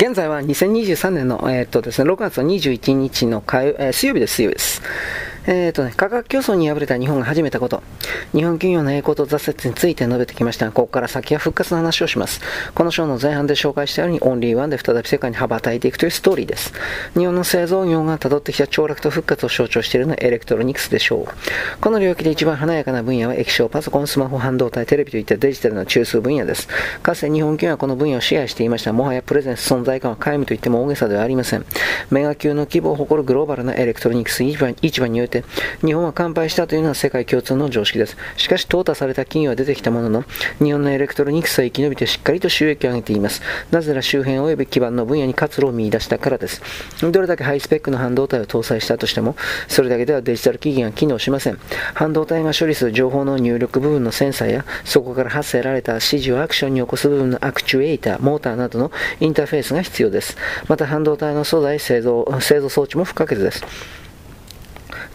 現在は2023年の、えー、っとですね、6月21日の火曜、えー、水曜日です、水曜日です。えーとね、価格競争に敗れた日本が始めたこと、日本企業の栄光と挫折について述べてきましたが、ここから先は復活の話をします。この章の前半で紹介したように、オンリーワンで再び世界に羽ばたいていくというストーリーです。日本の製造業が辿ってきた凋落と復活を象徴しているのはエレクトロニクスでしょう。この領域で一番華やかな分野は液晶、パソコン、スマホ、半導体、テレビといったデジタルの中枢分野です。かつて日本企業はこの分野を支配していました。もはやプレゼンス存在感は皆無と言っても大げさではありません。メガ級の規模を誇るグローバルなエレクトロニクス市場において、日本は完敗したというのは世界共通の常識です。しかし、淘汰された企業は出てきたものの、日本のエレクトロニクスは生き延びてしっかりと収益を上げています。なぜなら周辺及び基盤の分野に活路を見出したからです。どれだけハイスペックの半導体を搭載したとしても、それだけではデジタル機器が機能しません。半導体が処理する情報の入力部分のセンサーや、そこから発せられた指示をアクションに起こす部分のアクチュエーター、モーターなどのインターフェースが必要です。また半導体の素材製造、製造装置も不可欠です。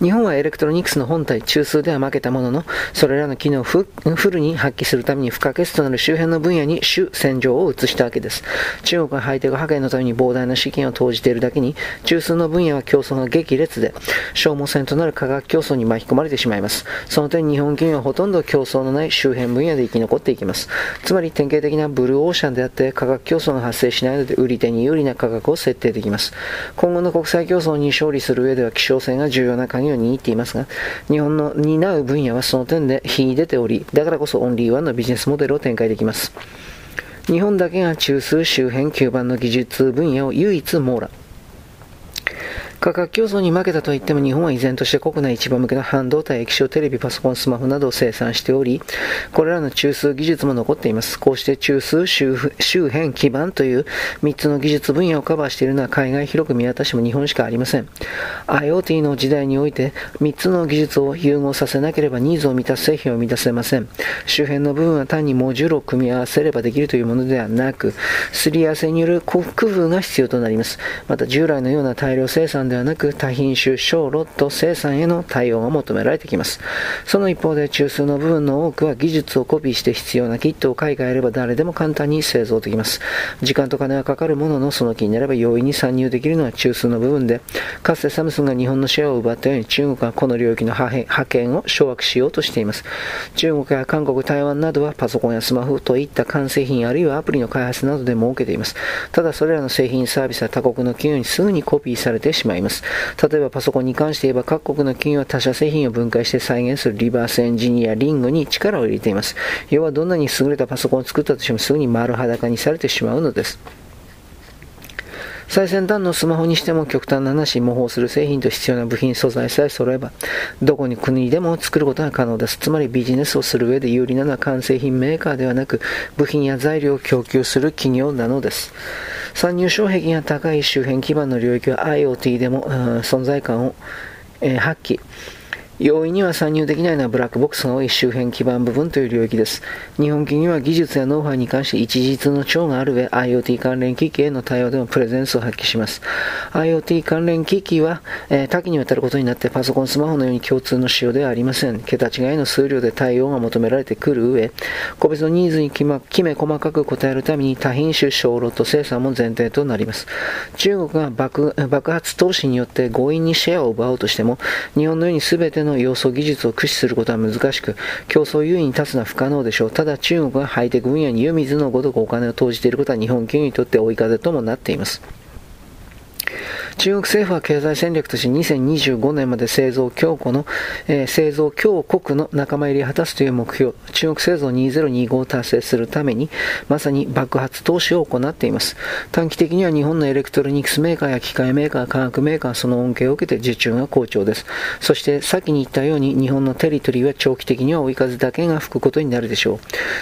日本はエレクトロニクスの本体中枢では負けたものの、それらの機能をフルに発揮するために不可欠となる周辺の分野に主戦場を移したわけです。中国はハイテク覇権のために膨大な資金を投じているだけに、中枢の分野は競争が激烈で、消耗戦となる価格競争に巻き込まれてしまいます。その点、日本企業はほとんど競争のない周辺分野で生き残っていきます。つまり典型的なブルーオーシャンであって価格競争が発生しないので売り手に有利な価格を設定できます。今後の国際競争に勝利する上では希少性が重要なのように言っていますが、日本の担う分野はその点で秀でており、だからこそオンリーワンのビジネスモデルを展開できます。日本だけが中枢周辺吸盤の技術分野を唯一網羅。価格競争に負けたといっても日本は依然として国内一番向けの半導体、液晶テレビ、パソコン、スマホなどを生産しており、これらの中枢技術も残っています。こうして中枢、周辺、基盤という3つの技術分野をカバーしているのは海外広く見渡しても日本しかありません。IoT の時代において3つの技術を融合させなければニーズを満たす製品を生み出せません。周辺の部分は単にモジュールを組み合わせればできるというものではなく、すり合わせによる工夫が必要となります。また従来のような大量生産でではなく多品種小ロット生産への対応が求められてきます。その一方で中枢の部分の多くは技術をコピーして必要なキットを海外あれば誰でも簡単に製造できます。時間と金はかかるもののその気になれば容易に参入できるのは中枢の部分でかつてサムスンが日本のシェアを奪ったように中国はこの領域の覇権を掌握しようとしています。中国や韓国台湾などはパソコンやスマホといった完成品あるいはアプリの開発などで儲けています。ただそれらの製品サービスは他国の企業にすぐにコピーされてしまいます。まいます例えばパソコンに関して言えば各国の企業は他社製品を分解して再現するリバースエンジニアリングに力を入れています。要はどんなに優れたパソコンを作ったとしてもすぐに丸裸にされてしまうのです。最先端のスマホにしても極端な話、模倣する製品と必要な部品素材さえ揃えば、どこに国でも作ることが可能です。つまりビジネスをする上で有利なのは完成品メーカーではなく、部品や材料を供給する企業なのです。参入障壁が高い周辺基盤の領域は IoT でも、存在感を、えー、発揮。容易には参入できないのはブラックボックスが多い周辺基盤部分という領域です。日本企業は技術やノウハウに関して一実の長がある上、IoT 関連機器への対応でもプレゼンスを発揮します。IoT 関連機器は、えー、多岐にわたることになってパソコン、スマホのように共通の仕様ではありません。桁違いの数量で対応が求められてくる上、個別のニーズにき、ま、きめ細かく応えるために多品種小ロット生産も前提となります。中国が爆爆発投資によって強引にシェアを奪おうとしても、日本のように全ての要素技術を駆使することは難しく、競争優位に立つのは不可能でしょう。ただ中国がハイテク分野に湯水のごとくお金を投じていることは日本企業にとって追い風ともなっています。中国政府は経済戦略として2025年まで製造強固の、えー、製造強国の仲間入りを果たすという目標、中国製造2025を達成するために、まさに爆発投資を行っています。短期的には日本のエレクトロニクスメーカーや機械メーカー、化学メーカー、その恩恵を受けて受注が好調です。そして先に言ったように日本のテリトリーは長期的には追い風だけが吹くことになるでしょう。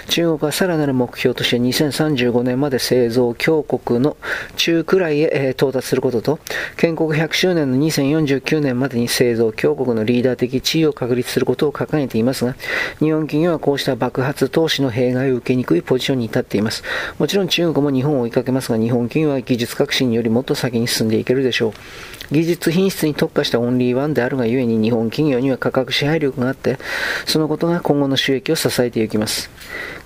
中国はさらなる目標として2035年まで製造強国の中くらいへ、えー、到達することと、建国100周年の2049年までに製造強国のリーダー的地位を確立することを掲げていますが、日本企業はこうした爆発投資の弊害を受けにくいポジションに至っています。もちろん中国も日本を追いかけますが、日本企業は技術革新によりもっと先に進んでいけるでしょう。技術品質に特化したオンリーワンであるがゆえに日本企業には価格支配力があって、そのことが今後の収益を支えていきます。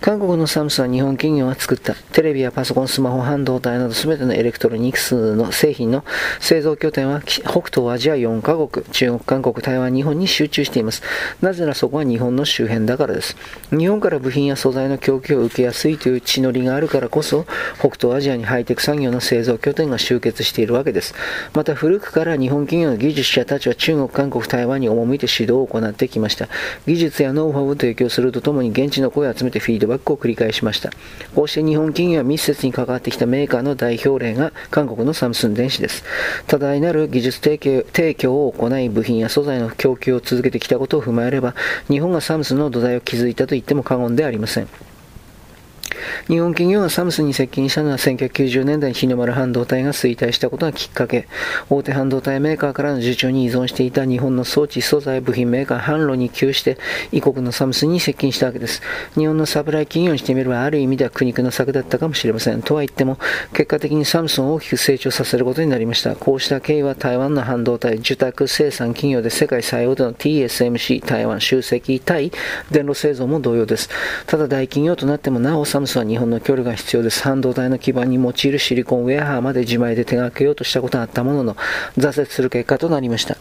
韓国のサムスンは日本企業が作ったテレビやパソコン、スマホ、半導体など全てのエレクトロニクスの製品の製造拠点は北東アジア4カ国、中国、韓国、台湾、日本に集中しています。なぜならそこは日本の周辺だからです。日本から部品や素材の供給を受けやすいという地の利があるからこそ、北東アジアにハイテク産業の製造拠点が集結しているわけです。また古くから日本企業の技術者たちは中国、韓国、台湾に赴いて指導を行ってきました。技術やノウハウを提供するとともに現地の声を集めてフィードバックを繰り返しました。こうして日本企業は密接に関わってきたメーカーの代表例が韓国のサムスン電子です。多大なる技術提供提供を行い部品や素材の供給を続けてきたことを踏まえれば日本がサムスンの土台を築いたと言っても過言ではありません。日本企業がサムスンに接近したのは1990年代に日の丸半導体が衰退したことがきっかけ、大手半導体メーカーからの受注に依存していた日本の装置、素材、部品メーカー、販路に窮して、異国のサムスンに接近したわけです。日本のサプライ企業にしてみれば、ある意味では苦肉の策だったかもしれません。とは言っても、結果的にサムスンを大きく成長させることになりました。こうした経緯は台湾の半導体、受託生産企業で世界最大手の TSMC、台湾集積対電路製造も同様です。ただ大企業となってもなおサムスンは日本の距離が必要で。半導体の基盤に用いるシリコンウェアハーまで自前で手がけようとしたことがあったものの、挫折する結果となりました。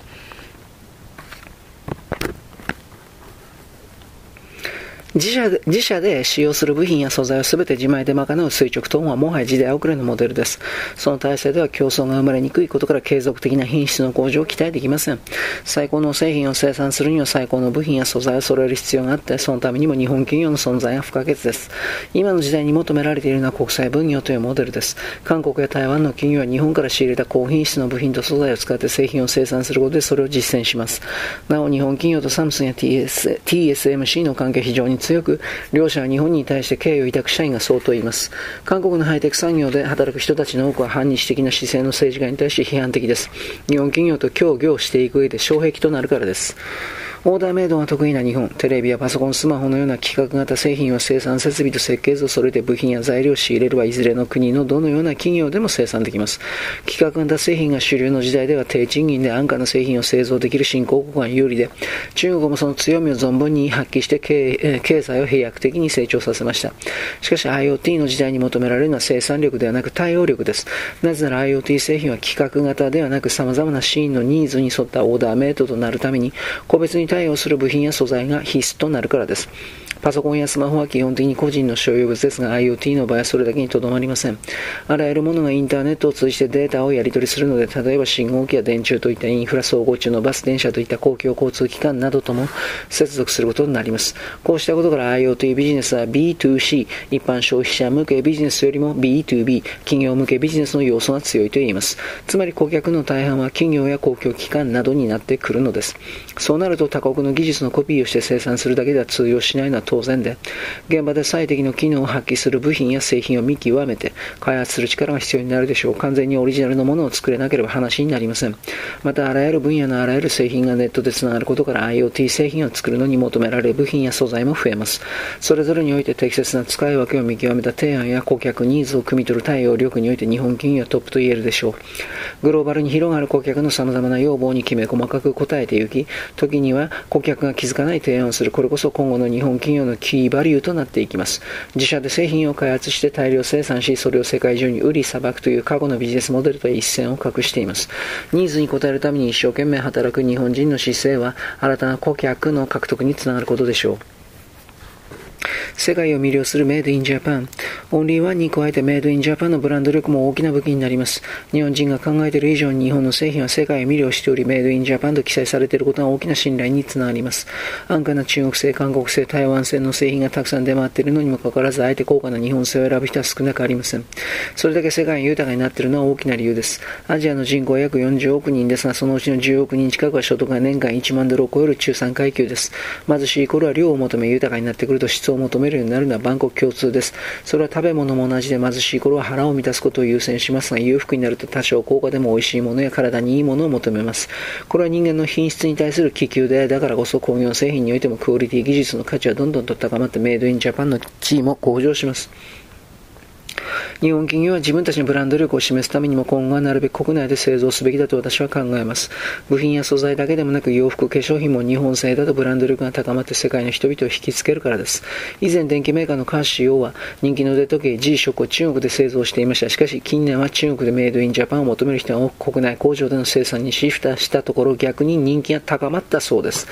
自社で自社で使用する部品や素材を全て自前で賄う垂直トーンはもはや時代遅れのモデルです。その体制では競争が生まれにくいことから継続的な品質の向上を期待できません。最高の製品を生産するには最高の部品や素材を揃える必要があって、そのためにも日本企業の存在が不可欠です。今の時代に求められているのは国際分業というモデルです。韓国や台湾の企業は日本から仕入れた高品質の部品と素材を使って製品を生産することでそれを実践します。なお日本企業とサムスンや TS TSMC の関係非常に強く、両者は日本に対して敬意を抱く社員が相当います。韓国のハイテク産業で働く人たちの多くは反日的な姿勢の政治家に対して批判的です。日本企業と協議をしていく上で障壁となるからです。オーダーメイドが得意な日本、テレビやパソコン、スマホのような規格型製品は生産設備と設計図をそれで部品や材料を仕入れるはいずれの国のどのような企業でも生産できます。規格型製品が主流の時代では低賃金で安価な製品を製造できる新興国が有利で、中国もその強みを存分に発揮して経経済を飛躍的に成長させました。しかし IoT の時代に求められるのは生産力ではなく対応力です。なぜなら IoT 製品は規格型ではなく様々なシーンのニーズに沿ったオーダーメイドとなるために、個別に対応する部品や素材が必須となるからです。パソコンやスマホは基本的に個人の所有物ですが IoT の場合はそれだけにとどまりません。あらゆるものがインターネットを通じてデータをやり取りするので、例えば信号機や電柱といったインフラ総合中のバス、電車といった公共交通機関などとも接続することになります。こうしたことから IoT ビジネスは B2C、一般消費者向けビジネスよりも B2B、企業向けビジネスの要素が強いと言えます。つまり顧客の大半は企業や公共機関などになってくるのです。そうなると他国の技術のコピーをして生産するだけでは通用しないのは当然で、現場で最適の機能を発揮する部品や製品を見極めて開発する力が必要になるでしょう。完全にオリジナルのものを作れなければ話になりません。また、あらゆる分野のあらゆる製品がネットでつながることから IoT 製品を作るのに求められる部品や素材も増えます。それぞれにおいて適切な使い分けを見極めた提案や顧客ニーズを汲み取る対応力において日本企業はトップと言えるでしょう。グローバルに広がる顧客の様々な要望にきめ細かく答えていき、時には顧客が気づかない提案をする。これこそ今後の日本企業のキーバリューとなっていきます。自社で製品を開発して大量生産し、それを世界中に売りさばくという過去のビジネスモデルと一線を画しています。ニーズに応えるために一生懸命働く日本人の姿勢は、新たな顧客の獲得につながることでしょう。世界を魅了するメイドインジャパン。オンリーワンに加えてメイドインジャパンのブランド力も大きな武器になります。日本人が考えている以上に日本の製品は世界を魅了しており、メイドインジャパンと記載されていることが大きな信頼につながります。安価な中国製、韓国製、台湾製の製品がたくさん出回っているのにもかかわらず、あえて高価な日本製を選ぶ人は少なくありません。それだけ世界が豊かになっているのは大きな理由です。アジアの人口は約40億人ですが、そのうちの10億人近くは所得が年間1万ドルを超える中産階級です。貧しい頃は量を求め豊かになってくると質を求めるようになるのは万国共通です。それは食べ物も同じで貧しい頃は腹を満たすことを優先しますが、裕福になると多少高価でも美味しいものや体にいいものを求めます。これは人間の品質に対する気球で、だからこそ工業製品においてもクオリティ技術の価値はどんどんと高まってメイドインジャパンの地位も向上します。日本企業は自分たちのブランド力を示すためにも今後はなるべく国内で製造すべきだと私は考えます。部品や素材だけでもなく洋服、化粧品も日本製だとブランド力が高まって世界の人々を引きつけるからです。以前電機メーカーのカーシオは人気の腕時計 G ショックを中国で製造していました。しかし近年は中国でメイドインジャパンを求める人が多く国内工場での生産にシフトしたところ逆に人気が高まったそうです。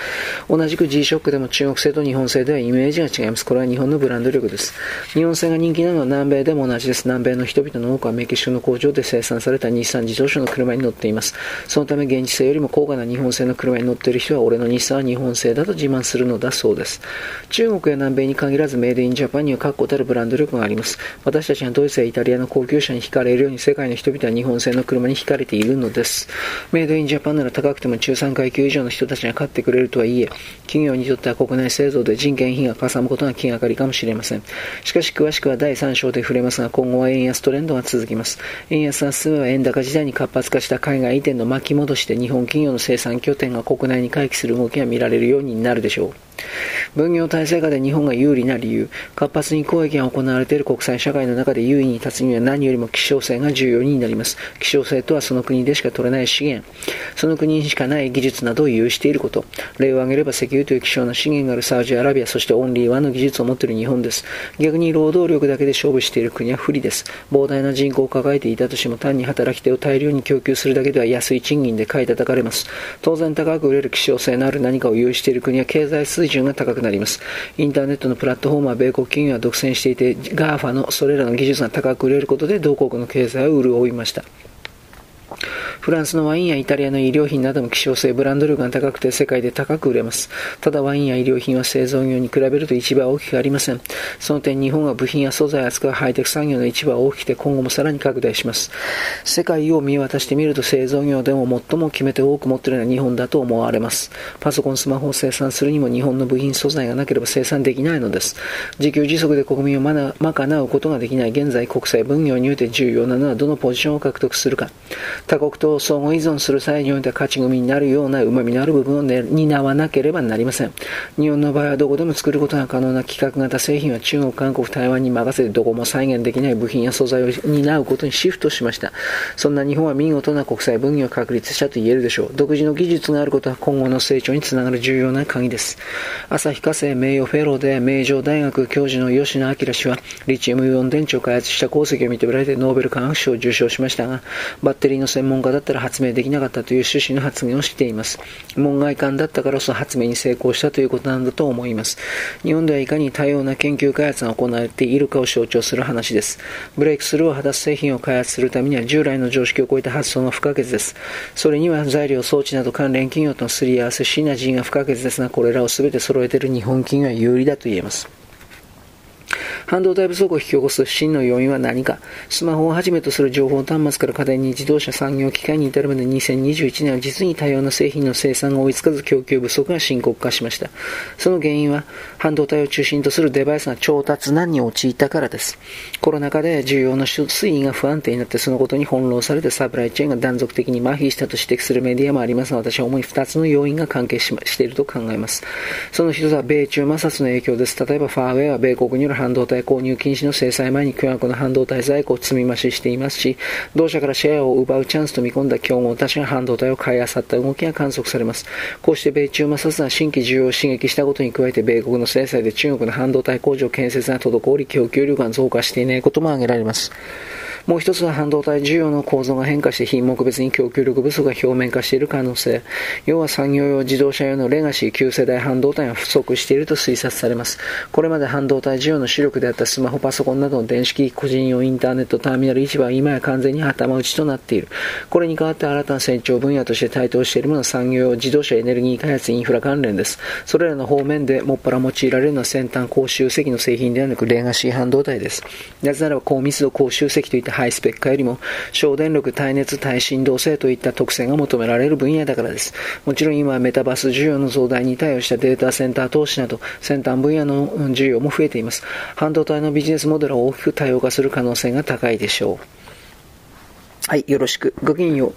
同じく G ショックでも中国製と日本製ではイメージが違います。これは日本のブランド力です。日本製が人気なのは南米でも同じです。南米の人々の多くはメキシコの工場で生産された日産自動車の車に乗っています。そのため現地製よりも高価な日本製の車に乗っている人は俺の日産は日本製だと自慢するのだそうです。中国や南米に限らずメイドインジャパンには確固たるブランド力があります。私たちがドイツやイタリアの高級車に惹かれるように世界の人々は日本製の車に惹かれているのです。メイドインジャパンなら高くても中産階級以上の人たちが買ってくれるとはいえ、企業にとっては国内製造で人件費がかさむことが気がかりかもしれません。しかし詳しくは第3章で触れますが、今後は円安トレンドが続きます。円安が進めば円高時代に活発化した海外移転の巻き戻しで日本企業の生産拠点が国内に回帰する動きが見られるようになるでしょう。分業体制下で日本が有利な理由、活発に交易が行われている国際社会の中で優位に立つには何よりも希少性が重要になります。希少性とはその国でしか取れない資源、その国にしかない技術などを有していること。例を挙げれば石油という希少な資源があるサウジアラビア、そしてオンリーワンの技術を持っている日本です。逆に労働力だけで勝負している国は不利です。膨大な人口を抱えていたとしても単に働き手を大量に供給するだけでは安い賃金で買い叩かれます。当然高く売れる希少性のある何かを有している国は経済水準が高くなります。インターネットのプラットフォームは米国企業は独占していて、GAFA のそれらの技術が高く売れることで同国の経済を潤いました。フランスのワインやイタリアの衣料品なども希少性、ブランド力が高くて世界で高く売れます。ただワインや衣料品は製造業に比べると市場は大きくありません。その点日本は部品や素材を扱うハイテク産業の市場は大きくて今後もさらに拡大します。世界を見渡してみると製造業でも最も決めて多く持っているのは日本だと思われます。パソコン、スマホを生産するにも日本の部品素材がなければ生産できないのです。自給自足で国民を賄うことができない現在国際分業において重要なのはどのポジションを獲得するか。他国と相互依存する際においては勝ち組になるような旨味のある部分を、ね、担わなければなりません。日本の場合はどこでも作ることが可能な規格型製品は中国、韓国、台湾に任せてどこも再現できない部品や素材を担うことにシフトしました。そんな日本は見事な国際分業を確立したと言えるでしょう。独自の技術があることは今後の成長につながる重要な鍵です。旭化成名誉フェローで名城大学教授の吉野明氏はリチウムイオン電池を開発した功績を認められてノーベル化学賞を受賞しましたが、バッテリーの専門家だったら発明できなかったという趣旨の発言をしています。門外漢だったからこそ発明に成功したということなんだと思います。日本ではいかに多様な研究開発が行われているかを象徴する話です。ブレイクスルーを果たす製品を開発するためには従来の常識を超えた発想が不可欠です。それには材料、装置など関連企業とのすり合わせ、シナジーが不可欠ですが、これらを全て揃えている日本企業は有利だと言えます。半導体不足を引き起こす真の要因は何か？スマホをはじめとする情報端末から家電に自動車産業機械に至るまで2021年は実に多様な製品の生産が追いつかず供給不足が深刻化しました。その原因は半導体を中心とするデバイスが調達難に陥ったからです。コロナ禍で需要の推移が不安定になってそのことに翻弄されてサプライチェーンが断続的に麻痺したと指摘するメディアもありますが私は主に2つの要因が関係していると考えます。その一つは米中摩擦の影響です。例えばファーウェイは米国による半導体購入禁止の制裁前に巨額の半導体在庫を積み増ししていますし、同社からシェアを奪うチャンスと見込んだ競合たちが半導体を買い漁った動きが観測されます。こうして米中摩擦が新規需要を刺激したことに加えて、米国の制裁で中国の半導体工場建設が滞り、供給量が増加していないことも挙げられます。もう一つは半導体需要の構造が変化して品目別に供給力不足が表面化している可能性。要は産業用自動車用のレガシー旧世代半導体が不足していると推察されます。これまで半導体需要の主力であったスマホ、パソコンなどの電子機器、個人用インターネット、ターミナル市場は今や完全に頭打ちとなっている。これに代わって新たな成長分野として台頭しているものは産業用自動車エネルギー開発インフラ関連です。それらの方面でもっぱら用いられるのは先端高集積の製品ではなくレガシー半導体です。なぜならば高密度高集積といったハイスペックよりも省電力、耐熱、耐震動性といった特性が求められる分野だからです。もちろん今はメタバース需要の増大に対応したデータセンター投資など先端分野の需要も増えています。半導体のビジネスモデルを大きく多様化する可能性が高いでしょう。はい、よろしく。ごきげんよう。